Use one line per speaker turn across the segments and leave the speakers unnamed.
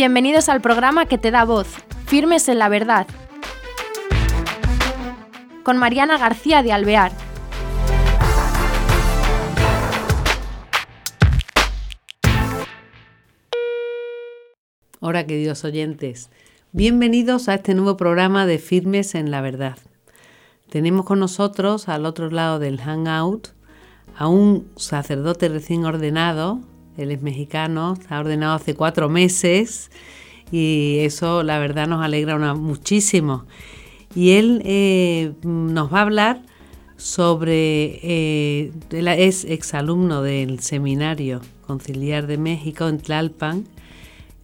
Bienvenidos al programa que te da voz, Firmes en la Verdad, con Mariana García de Alvear.
Hola queridos oyentes, bienvenidos a este nuevo programa de Firmes en la Verdad. Tenemos con nosotros al otro lado del Hangout a un sacerdote recién ordenado, él es mexicano, ha ordenado hace cuatro meses y eso la verdad nos alegra muchísimo. Y él eh, nos va a hablar sobre, eh, él es exalumno del Seminario Conciliar de México en Tlalpan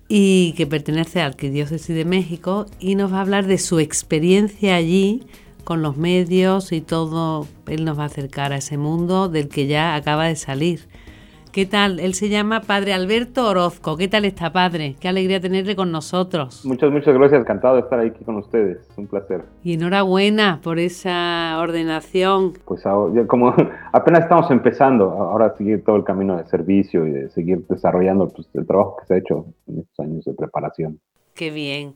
y que pertenece al Arquidiócesis de México y nos va a hablar de su experiencia allí con los medios y todo. Él nos va a acercar a ese mundo del que ya acaba de salir. ¿Qué tal? Él se llama Padre Alberto Orozco. ¿Qué tal está, Padre? Qué alegría tenerle con nosotros.
Muchas, muchas gracias. Encantado de estar aquí con ustedes. Un placer.
Y enhorabuena por esa ordenación.
Pues como apenas estamos empezando, ahora seguir todo el camino de servicio y de seguir desarrollando pues, el trabajo que se ha hecho en estos años de preparación.
Qué bien.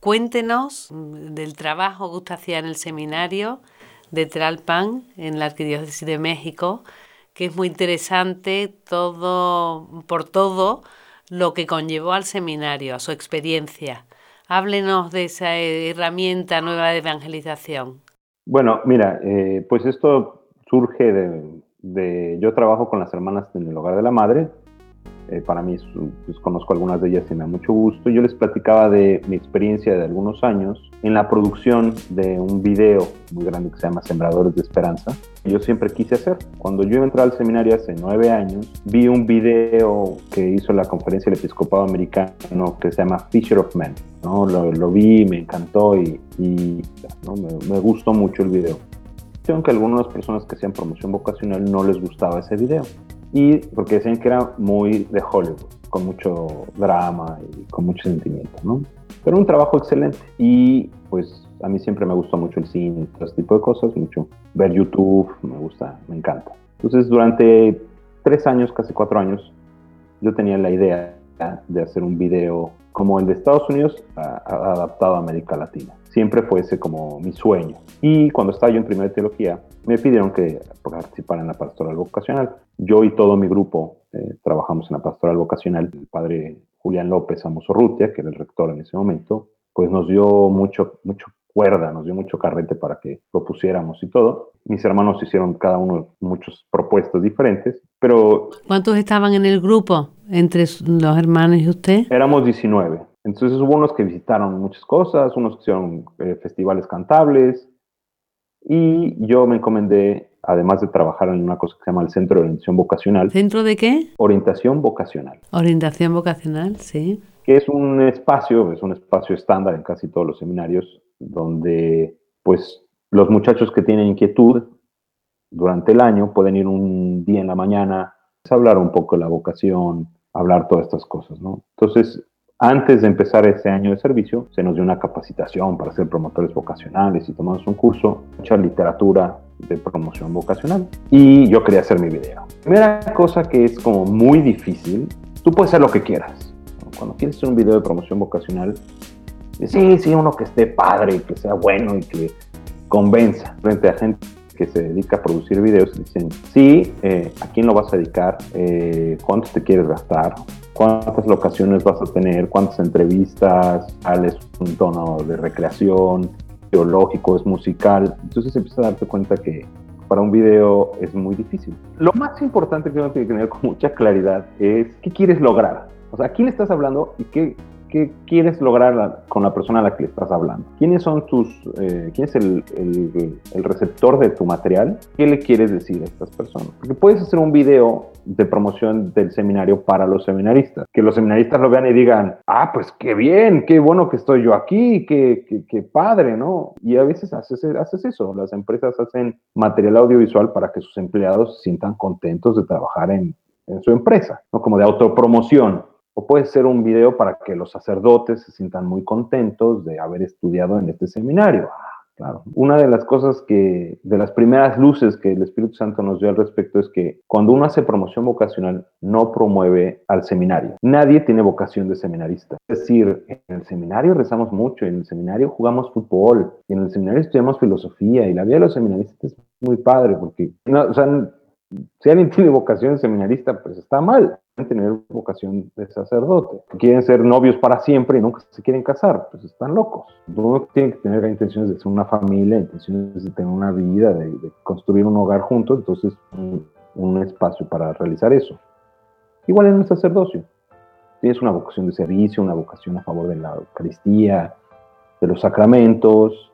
Cuéntenos del trabajo que usted hacía en el seminario de Tralpan en la Arquidiócesis de México que es muy interesante todo, por todo lo que conllevó al seminario, a su experiencia. Háblenos de esa herramienta nueva de evangelización.
Bueno, mira, eh, pues esto surge de, de, Yo trabajo con las hermanas en el hogar de la madre, eh, para mí, pues, conozco algunas de ellas y me da mucho gusto. Yo les platicaba de mi experiencia de algunos años en la producción de un video muy grande que se llama Sembradores de Esperanza. Yo siempre quise hacer. Cuando yo entré al seminario hace nueve años, vi un video que hizo la Conferencia del Episcopado Americano que se llama Fisher of Men. ¿no? Lo, vi, me encantó y, ¿no? me, me gustó mucho el video a algunas personas que hacían promoción vocacional no les gustaba ese video y porque decían que era muy de Hollywood, con mucho drama y con mucho sentimiento, ¿no? Pero un trabajo excelente y pues a mí siempre me gustó mucho el cine todo este tipo de cosas, mucho ver YouTube, me gusta, me encanta. Entonces durante tres años, casi cuatro años, yo tenía la idea de hacer un video como el de Estados Unidos adaptado a América Latina. Siempre fue ese como mi sueño. Y cuando estaba yo en primera teología, me pidieron que participara en la pastoral vocacional. Yo y todo mi grupo eh, trabajamos en la pastoral vocacional. El padre Julián López Amosorrutia, que era el rector en ese momento, pues nos dio mucho, mucho cuerda, nos dio mucho carrete para que lo pusiéramos y todo. Mis hermanos hicieron cada uno muchas propuestas diferentes, pero...
¿Cuántos estaban en el grupo entre los hermanos y usted?
Éramos 19. Entonces hubo unos que visitaron muchas cosas, unos que hicieron eh, festivales cantables, y yo me encomendé, además de trabajar en una cosa que se llama el Centro de Orientación Vocacional.
¿Centro de qué?
Orientación Vocacional.
Orientación Vocacional, sí.
Que es un espacio, es un espacio estándar en casi todos los seminarios, donde pues los muchachos que tienen inquietud durante el año pueden ir un día en la mañana, a hablar un poco de la vocación, hablar todas estas cosas, ¿no? Entonces, antes de empezar ese año de servicio, se nos dio una capacitación para ser promotores vocacionales y tomamos un curso, mucha literatura de promoción vocacional. Y yo quería hacer mi video. Primera cosa que es como muy difícil, tú puedes hacer lo que quieras. Cuando quieres hacer un video de promoción vocacional, sí, sí, uno que esté padre, que sea bueno y que convenza frente a gente que se dedica a producir videos, dicen, sí, eh, ¿a quién lo vas a dedicar? Eh, ¿Cuánto te quieres gastar? cuántas locaciones vas a tener, cuántas entrevistas, cuál es un tono de recreación, teológico, es musical. Entonces empiezas a darte cuenta que para un video es muy difícil. Lo más importante que uno tiene que tener con mucha claridad es qué quieres lograr. O sea, ¿a quién estás hablando y qué, ¿Qué quieres lograr con la persona a la que le estás hablando? ¿Quiénes son tus, eh, quién es el, el, receptor de tu material? ¿Qué le quieres decir a estas personas? Porque puedes hacer un video de promoción del seminario para los seminaristas, que los seminaristas lo vean y digan, ah, pues qué bien, qué bueno que estoy yo aquí, qué, qué, qué padre, ¿no? Y a veces haces, haces eso, las empresas hacen material audiovisual para que sus empleados se sientan contentos de trabajar en, en su empresa, ¿no? Como de autopromoción o puede ser un video para que los sacerdotes se sientan muy contentos de haber estudiado en este seminario. Claro. Una de las cosas que, de las primeras luces que el Espíritu Santo nos dio al respecto es que cuando uno hace promoción vocacional, no promueve al seminario. Nadie tiene vocación de seminarista. Es decir, en el seminario rezamos mucho, en el seminario jugamos fútbol, y en el seminario estudiamos filosofía, y la vida de los seminaristas es muy padre, porque, no, o sea, si alguien tiene vocación de seminarista, pues está mal tener vocación de sacerdote. Quieren ser novios para siempre y nunca se quieren casar, pues están locos. Uno tiene que tener intenciones de ser una familia, intenciones de tener una vida, de, construir un hogar juntos, entonces un, un, espacio para realizar eso. Igual en el sacerdocio. Tienes una vocación de servicio, una vocación a favor de la Eucaristía, de los sacramentos,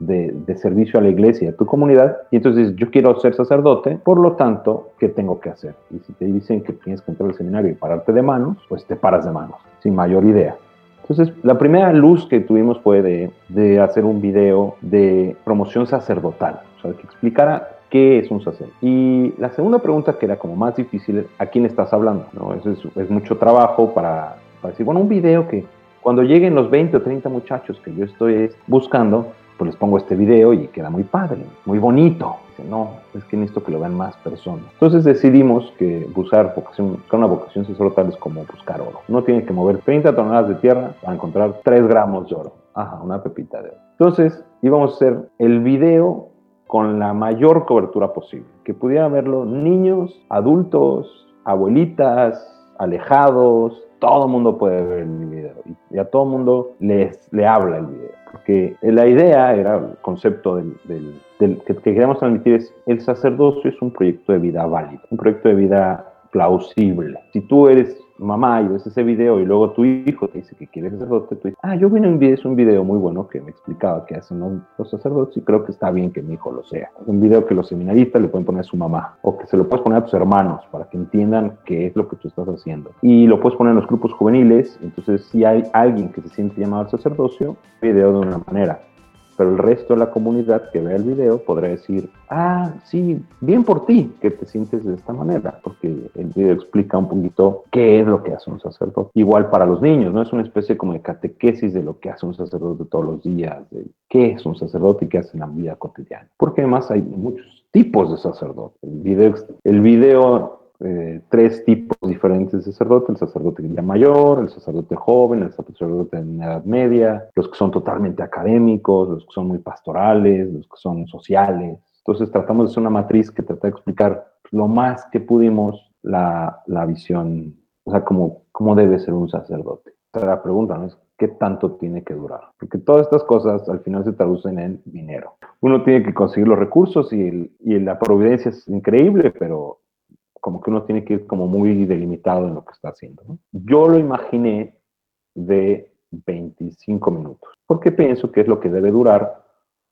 de, servicio a la iglesia, a tu comunidad, y entonces yo quiero ser sacerdote, por lo tanto, ¿qué tengo que hacer? Y si te dicen que tienes que entrar al seminario y pararte de manos, pues te paras de manos, sin mayor idea. Entonces, la primera luz que tuvimos fue de, de hacer un video de promoción sacerdotal, o sea, que explicara qué es un sacerdote. Y la segunda pregunta, que era como más difícil, ¿a quién estás hablando? ¿no? Eso es, es mucho trabajo para, para decir, bueno, un video que cuando lleguen los 20 o 30 muchachos que yo estoy buscando, pues les pongo este video y queda muy padre, muy bonito. Dice, no, es que necesito que lo vean más personas. Entonces decidimos que buscar vocación, una vocación sacerdotal es como buscar oro. Uno tiene que mover 30 toneladas de tierra para encontrar 3 gramos de oro. Ajá, una pepita de oro. Entonces íbamos a hacer el video con la mayor cobertura posible, que pudiera verlo niños, adultos, abuelitas, alejados, todo el mundo puede ver el video y a todo el mundo les, le habla el video porque la idea era, el concepto del, que, queríamos transmitir es, el sacerdocio es un proyecto de vida válido, un proyecto de vida plausible. Si tú eres mamá y ves ese video y luego tu hijo te dice que quiere sacerdote, tú dices, ah, yo vi un video, es un video muy bueno que me explicaba qué hacen los sacerdotes y creo que está bien que mi hijo lo sea. Un video que los seminaristas le pueden poner a su mamá o que se lo puedes poner a tus hermanos para que entiendan qué es lo que tú estás haciendo. Y lo puedes poner en los grupos juveniles, entonces si hay alguien que se siente llamado al sacerdocio, video de una manera pero el resto de la comunidad que vea el video podrá decir, ah, sí, bien por ti que te sientes de esta manera, porque el video explica un poquito qué es lo que hace un sacerdote. Igual para los niños, ¿no? Es una especie como de catequesis de lo que hace un sacerdote todos los días, de qué es un sacerdote y qué hace en la vida cotidiana. Porque además hay muchos tipos de sacerdote. El video, el video eh, tres tipos diferentes de sacerdote, el sacerdote ya mayor, el sacerdote joven, el sacerdote en edad media, los que son totalmente académicos, los que son muy pastorales, los que son sociales. Entonces tratamos de hacer una matriz que trata de explicar lo más que pudimos la, la visión, o sea, cómo, cómo debe ser un sacerdote. La pregunta ¿no? es, ¿qué tanto tiene que durar? Porque todas estas cosas al final se traducen en dinero. Uno tiene que conseguir los recursos y, y la providencia es increíble, pero como que uno tiene que ir como muy delimitado en lo que está haciendo. Yo lo imaginé de 25 minutos, porque pienso que es lo que debe durar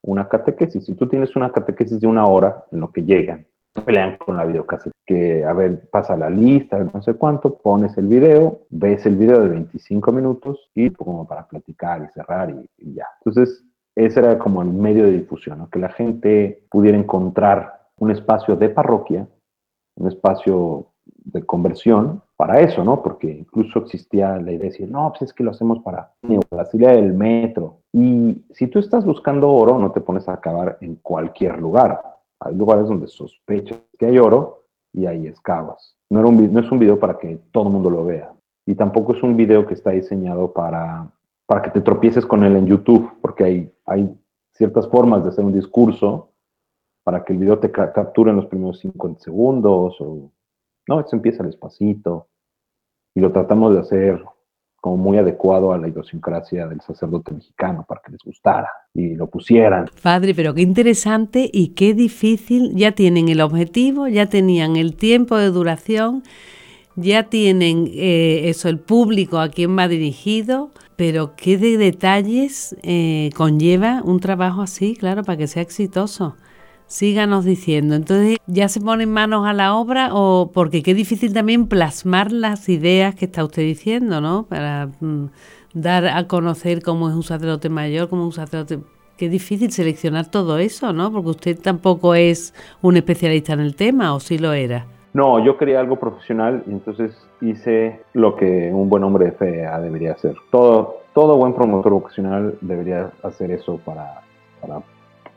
una catequesis. Si tú tienes una catequesis de una hora en lo que llegan, pelean con la videocaseta, que a ver, pasa la lista, no sé cuánto, pones el video, ves el video de 25 minutos y como para platicar y cerrar y, y ya. Entonces, ese era como el medio de difusión, ¿no? que la gente pudiera encontrar un espacio de parroquia un espacio de conversión para eso, ¿no? Porque incluso existía la idea de decir, no, pues es que lo hacemos para la ciudad del metro. Y si tú estás buscando oro, no te pones a acabar en cualquier lugar. Hay lugares donde sospechas que hay oro y ahí excavas. No, no es un video para que todo el mundo lo vea. Y tampoco es un video que está diseñado para, para que te tropieces con él en YouTube, porque hay, hay ciertas formas de hacer un discurso para que el video te capture en los primeros 50 segundos, o no, eso empieza despacito, y lo tratamos de hacer como muy adecuado a la idiosincrasia del sacerdote mexicano para que les gustara y lo pusieran.
Padre, pero qué interesante y qué difícil. Ya tienen el objetivo, ya tenían el tiempo de duración, ya tienen eh, eso, el público a quien va dirigido, pero qué de detalles eh, conlleva un trabajo así, claro, para que sea exitoso. Síganos diciendo. Entonces, ¿ya se ponen manos a la obra o porque qué difícil también plasmar las ideas que está usted diciendo, ¿no? Para mm, dar a conocer cómo es un sacerdote mayor, cómo es un sacerdote qué difícil seleccionar todo eso, ¿no? Porque usted tampoco es un especialista en el tema, ¿o sí lo era?
No, yo quería algo profesional y entonces hice lo que un buen hombre de fe debería hacer. Todo, todo buen promotor vocacional debería hacer eso para, para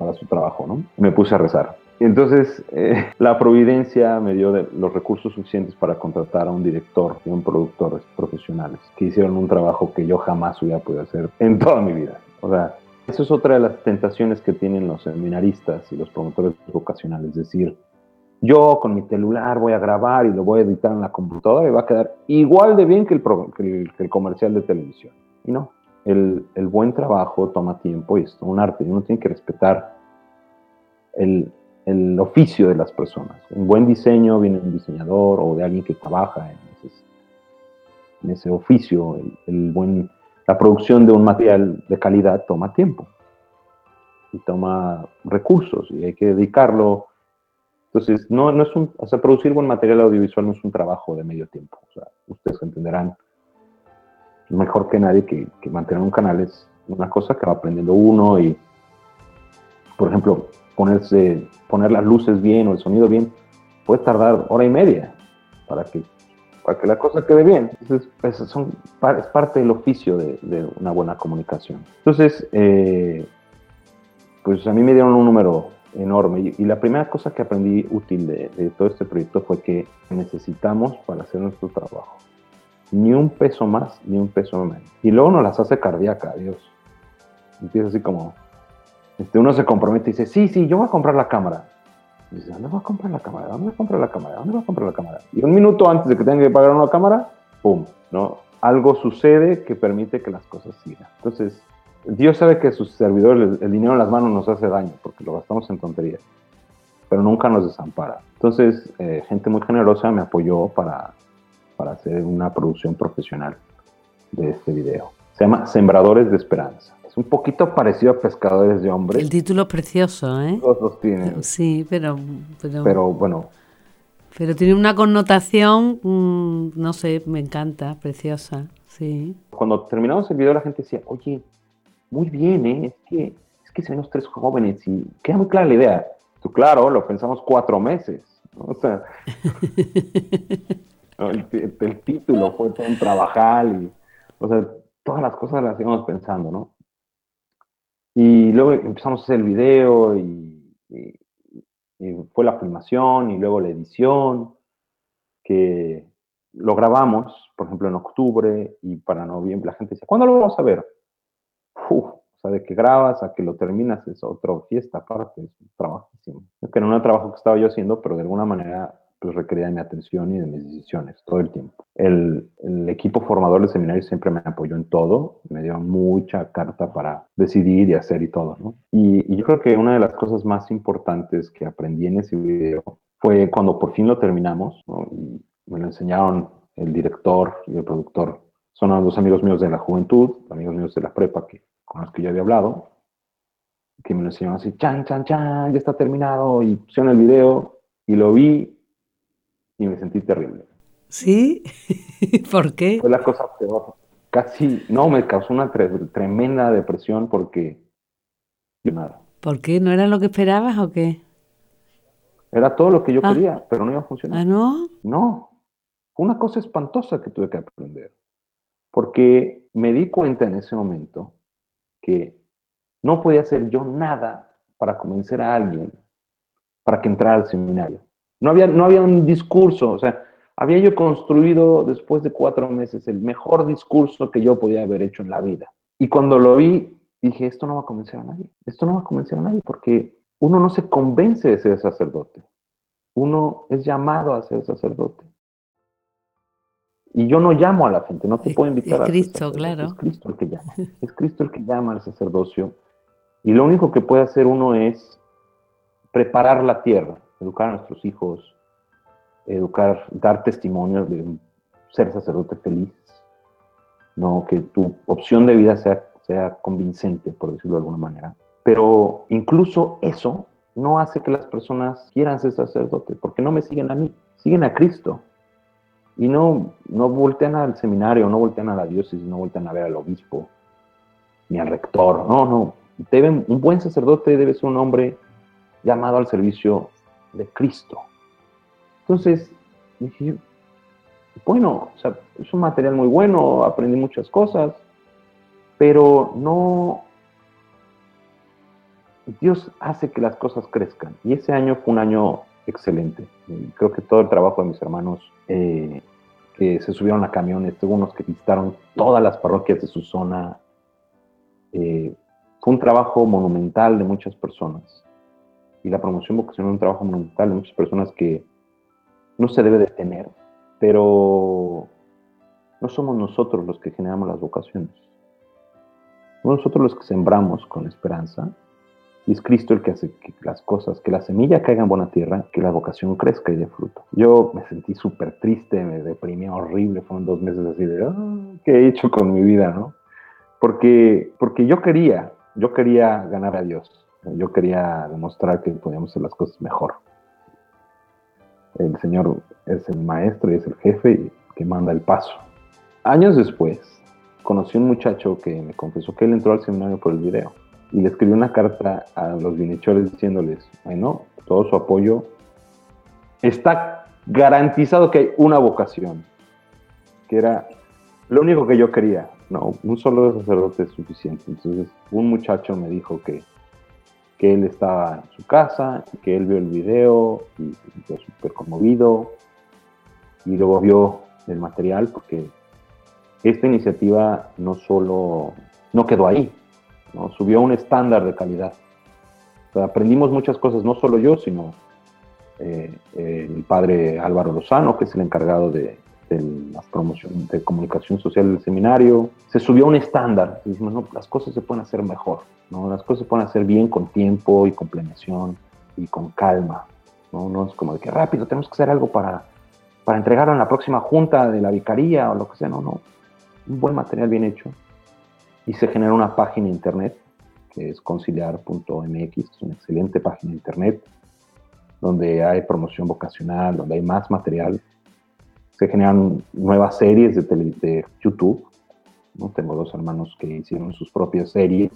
para su trabajo, ¿no? Me puse a rezar. Entonces, eh, la providencia me dio los recursos suficientes para contratar a un director y un productor profesionales que hicieron un trabajo que yo jamás hubiera podido hacer en toda mi vida. O sea, eso es otra de las tentaciones que tienen los seminaristas y los promotores vocacionales, es decir, yo con mi celular voy a grabar y lo voy a editar en la computadora y va a quedar igual de bien que el, el, comercial de televisión. Y no, el, buen trabajo toma tiempo y es un arte. Uno tiene que respetar el, oficio de las personas. Un buen diseño viene de un diseñador o de alguien que trabaja en ese, oficio. La producción de un material de calidad toma tiempo y toma recursos y hay que dedicarlo entonces, no, no es un, producir buen material audiovisual no es un trabajo de medio tiempo. Ustedes entenderán mejor que nadie que, que mantener un canal es una cosa que va aprendiendo uno y, por ejemplo, ponerse, poner las luces bien o el sonido bien puede tardar hora y media para que, para que la cosa quede bien. Entonces, pues, son, es parte del oficio de, de una buena comunicación. Entonces, eh, pues a mí me dieron un número enorme. Y, la primera cosa que aprendí útil de, todo este proyecto fue que necesitamos para hacer nuestro trabajo ni un peso más, ni un peso menos. Y luego nos las hace cardíaca, Dios. Empieza así como, este, uno se compromete y dice, sí, sí, yo voy a comprar la cámara. Y dice, ¿dónde voy a comprar la cámara? ¿Dónde voy a comprar la cámara? ¿Dónde voy a comprar la cámara? Y un minuto antes de que tenga que pagar una cámara, ¡pum! ¿no? Algo sucede que permite que las cosas sigan. Entonces, Dios sabe que sus servidores el dinero en las manos nos hace daño porque lo gastamos en tonterías, pero nunca nos desampara. Entonces, eh, gente muy generosa me apoyó para, para hacer una producción profesional de este video. Se llama Sembradores de Esperanza. Es un poquito parecido a Pescadores de Hombres.
El título es precioso, ¿eh?
Los dos tienen.
Sí, pero, pero...
Pero bueno,
pero tiene una connotación, mm, no sé, me encanta, preciosa, sí.
Cuando terminamos el video la gente decía, oye, muy bien, ¿eh? es, que, es que se ven los tres jóvenes y queda muy clara la idea. Tú, claro, lo pensamos cuatro meses. O sea, el, título fue todo un trabajal y, o sea, todas las cosas las íbamos pensando, ¿no? Y luego empezamos a hacer el video y, fue la filmación y luego la edición, que lo grabamos, por ejemplo, en octubre y para noviembre la gente decía, ¿cuándo lo vamos a ver? o sea, de que grabas a que lo terminas es otra fiesta aparte, es trabajísimo. Que no era un trabajo que estaba yo haciendo, pero de alguna manera pues requería de mi atención y de mis decisiones todo el tiempo. El, el equipo formador del seminario siempre me apoyó en todo, me dio mucha carta para decidir y hacer y todo, ¿no? Y, y yo creo que una de las cosas más importantes que aprendí en ese video fue cuando por fin lo terminamos, ¿no? y me lo enseñaron el director y el productor son dos amigos míos de la juventud, amigos míos de la prepa que, con los que yo había hablado, que me lo enseñaron así, chan, chan, chan, ya está terminado, y pusieron el video, y lo vi, y me sentí terrible.
¿Sí? ¿Por qué?
Fue la cosa peor. Casi, no, me causó una tremenda depresión porque... Nada.
¿Por qué? ¿No era lo que esperabas o qué?
Era todo lo que yo ah. quería, pero no iba a funcionar.
¿Ah, no?
No. Fue una cosa espantosa que tuve que aprender. Porque me di cuenta en ese momento que no podía hacer yo nada para convencer a alguien para que entrara al seminario. No había, no había un discurso, o sea, había yo construido después de cuatro meses el mejor discurso que yo podía haber hecho en la vida. Y cuando lo vi, dije, esto no va a convencer a nadie, esto no va a convencer a nadie porque uno no se convence de ser sacerdote, uno es llamado a ser sacerdote. Y yo no llamo a la gente, no te puedo invitar
es Cristo, claro.
Es Cristo el que llama. Es Cristo el que llama al sacerdocio. Y lo único que puede hacer uno es preparar la tierra, educar a nuestros hijos, educar, dar testimonio de ser sacerdote feliz. No, que tu opción de vida sea, sea convincente, por decirlo de alguna manera. Pero incluso eso no hace que las personas quieran ser sacerdote, porque no me siguen a mí, siguen a Cristo y no, no voltean al seminario, no voltean a la diócesis, no voltean a ver al obispo, ni al rector. No, no. Deben, un buen sacerdote debe ser un hombre llamado al servicio de Cristo. Entonces, dije, bueno, es un material muy bueno, aprendí muchas cosas, pero no, Dios hace que las cosas crezcan. Y ese año fue un año excelente. Creo que todo el trabajo de mis hermanos eh, que se subieron a camiones, tuvo unos que visitaron todas las parroquias de su zona. Eh, fue un trabajo monumental de muchas personas. Y la promoción vocacional es un trabajo monumental de muchas personas que no se debe detener, pero no somos nosotros los que generamos las vocaciones. Somos nosotros los que sembramos con esperanza y es Cristo el que hace que las cosas, que la semilla caiga en buena tierra, que la vocación crezca y dé fruto. Yo me sentí súper triste, me deprimí horrible, fueron dos meses así de, ah, ¿qué he hecho con mi vida? ¿no? Porque, porque yo quería, yo quería ganar a Dios, yo quería demostrar que podíamos hacer las cosas mejor. El Señor es el maestro y es el jefe que manda el paso. Años después, conocí un muchacho que me confesó que él entró al seminario por el video y le escribió una carta a los bienhechores diciéndoles, bueno, todo su apoyo. Está garantizado que hay una vocación, que era lo único que yo quería. No, un solo sacerdote es suficiente. Entonces, un muchacho me dijo que, que él estaba en su casa, que él vio el video y sintió súper conmovido. Y luego vio el material porque esta iniciativa no solo no quedó ahí, subió un estándar de calidad. aprendimos muchas cosas, no solo yo, sino eh, el padre Álvaro Lozano, que es el encargado de, la promoción de comunicación social del seminario. Se subió un estándar. Dijimos, no, las cosas se pueden hacer mejor, ¿no? las cosas se pueden hacer bien con tiempo y con planeación y con calma. No, no es como de que rápido tenemos que hacer algo para, para entregarlo en la próxima junta de la vicaría o lo que sea. No, no. Un buen material bien hecho y se genera una página internet que es conciliar.mx, es una excelente página internet donde hay promoción vocacional, donde hay más material. Se generan nuevas series de, de YouTube. ¿no? Tengo dos hermanos que hicieron sus propias series.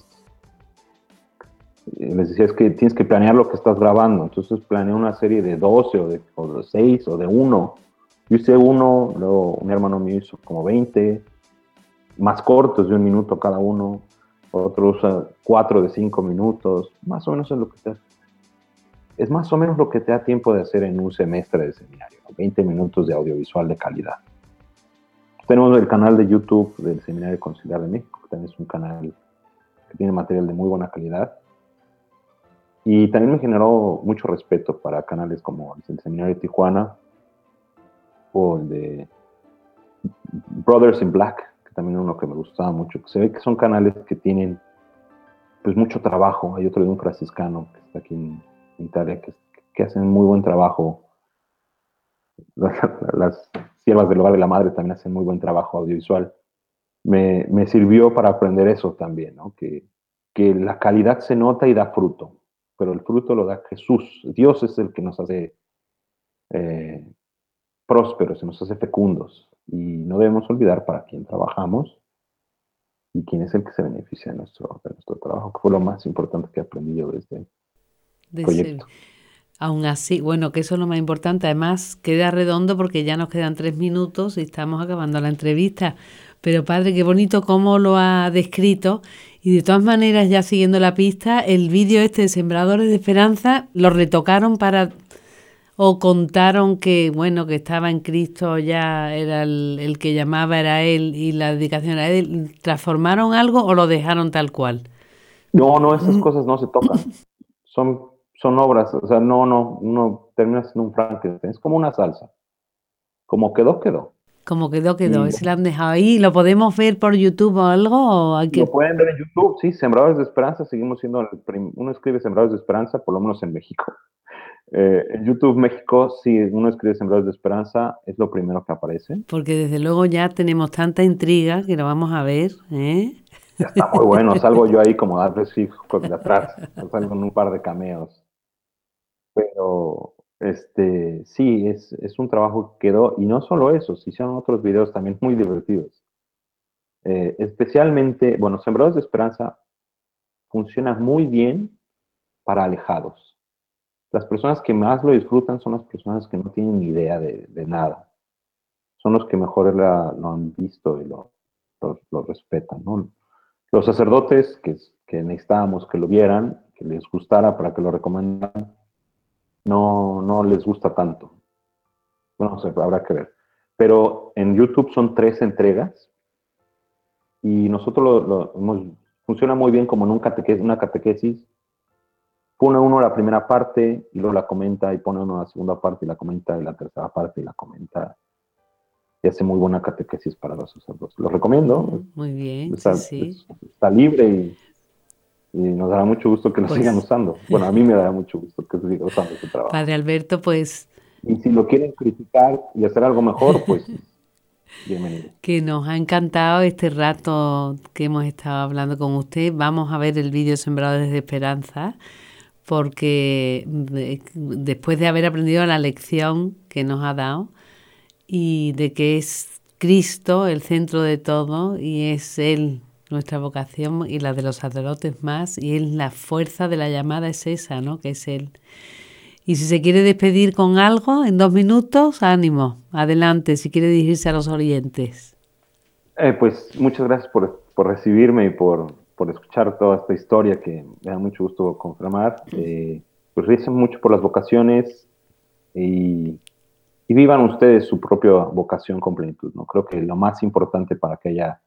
Eh, les decía, es que tienes que planear lo que estás grabando. Entonces planeé una serie de 12 o de, o de 6 o de 1. Yo hice uno, luego un hermano mío hizo como 20 más cortos de un minuto cada uno, otro usa cuatro de cinco minutos, más o menos es lo que te es más o menos lo que te da tiempo de hacer en un semestre de seminario, 20 minutos de audiovisual de calidad. Tenemos el canal de YouTube del Seminario Conciliar de México, que también es un canal que tiene material de muy buena calidad. Y también me generó mucho respeto para canales como el Seminario de Tijuana o el de Brothers in Black, también uno que me gustaba mucho, que se ve que son canales que tienen pues mucho trabajo. Hay otro de un franciscano que está aquí en, Italia que, hacen muy buen trabajo. Las, siervas del hogar de la madre también hacen muy buen trabajo audiovisual. Me, me sirvió para aprender eso también, que, que la calidad se nota y da fruto, pero el fruto lo da Jesús. Dios es el que nos hace eh, prósperos, se nos hace fecundos. Y no debemos olvidar para quién trabajamos y quién es el que se beneficia de nuestro, nuestro trabajo, que fue lo más importante que aprendí yo de.
Aún así, bueno, que eso es lo más importante. Además, queda redondo porque ya nos quedan tres minutos y estamos acabando la entrevista. Pero padre, qué bonito cómo lo ha descrito. Y de todas maneras, ya siguiendo la pista, el vídeo este de Sembradores de Esperanza lo retocaron para o contaron que, bueno, que estaba en Cristo, ya era el, que llamaba, era él y la dedicación era él, ¿transformaron algo o lo dejaron tal cual?
No, no, esas cosas no se tocan. Son, son obras, o sea, no, no, uno termina siendo un Frankenstein, es como una salsa. Como quedó, quedó.
Como quedó, quedó. Ese lo han dejado ahí. ¿Lo podemos ver por YouTube o algo? hay que...
Lo pueden ver en YouTube, sí. Sembradores de Esperanza. Seguimos siendo el Uno escribe Sembradores de Esperanza, por lo menos en México. Eh, en YouTube México, si uno escribe Sembradores de Esperanza, es lo primero que aparece.
Porque desde luego ya tenemos tanta intriga que lo vamos a ver. ¿eh?
Ya está muy bueno. Salgo yo ahí como darles fijo de atrás. Salgo con un par de cameos. Pero este sí, es, es, un trabajo que quedó. Y no solo eso, se hicieron otros videos también muy divertidos. Eh, especialmente, bueno, Sembradores de Esperanza funciona muy bien para alejados las personas que más lo disfrutan son las personas que no tienen ni idea de, nada. Son los que mejor lo han visto y lo, lo, respetan. Los sacerdotes que, que, necesitábamos que lo vieran, que les gustara para que lo recomendaran, no, no les gusta tanto. Bueno, no habrá que ver. Pero en YouTube son tres entregas y nosotros lo, funciona muy bien como en un una catequesis. Pone uno la primera parte y luego la comenta y pone uno la segunda parte y la comenta y la tercera parte y la comenta. Y hace muy buena catequesis para los sacerdotes. Lo recomiendo.
Muy bien.
Está, sí, está libre y y nos dará mucho gusto que lo pues sigan usando. Bueno, a mí me dará mucho gusto que se siga usando ese trabajo.
Padre Alberto, pues...
Y si lo quieren criticar y hacer algo mejor, pues bienvenido.
Que nos ha encantado este rato que hemos estado hablando con usted. Vamos a ver el vídeo Sembrado desde Esperanza, porque después de haber aprendido la lección que nos ha dado y de que es Cristo el centro de todo y es Él nuestra vocación y la de los sacerdotes más, y es la fuerza de la llamada es esa, ¿no? Que es Él. Y si se quiere despedir con algo, en dos minutos, ánimo, adelante, si quiere dirigirse a los orientes.
Eh, pues muchas gracias por, recibirme y por, por, escuchar toda esta historia que me da mucho gusto confirmar. Eh, pues recen mucho por las vocaciones y, y, vivan ustedes su propia vocación con plenitud. ¿no? Creo que lo más importante para que haya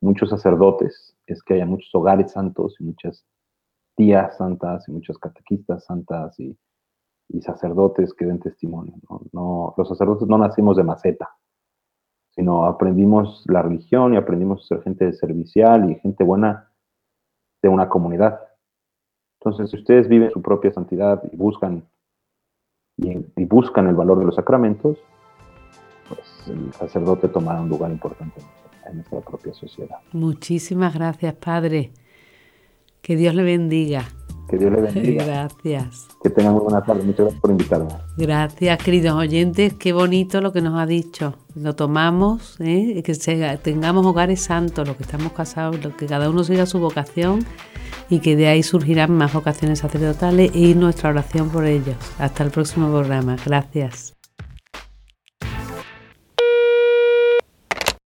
muchos sacerdotes es que haya muchos hogares santos y muchas tías santas y muchas catequistas santas y, sacerdotes que den testimonio. ¿no? los sacerdotes no nacimos de maceta, sino aprendimos la religión y aprendimos a ser gente servicial y gente buena de una comunidad. Entonces, si ustedes viven su propia santidad y buscan, y buscan el valor de los sacramentos, pues el sacerdote tomará un lugar importante en nuestra propia sociedad.
Muchísimas gracias, Padre. Que Dios le bendiga.
Que Dios le bendiga.
Gracias.
Que tengan muy buena tarde. Muchas gracias por invitarme.
Gracias, queridos oyentes. Qué bonito lo que nos ha dicho. Lo tomamos, ¿eh? que tengamos hogares santos, los que estamos casados, que cada uno siga su vocación y que de ahí surgirán más vocaciones sacerdotales y nuestra oración por ellos. Hasta el próximo programa. Gracias.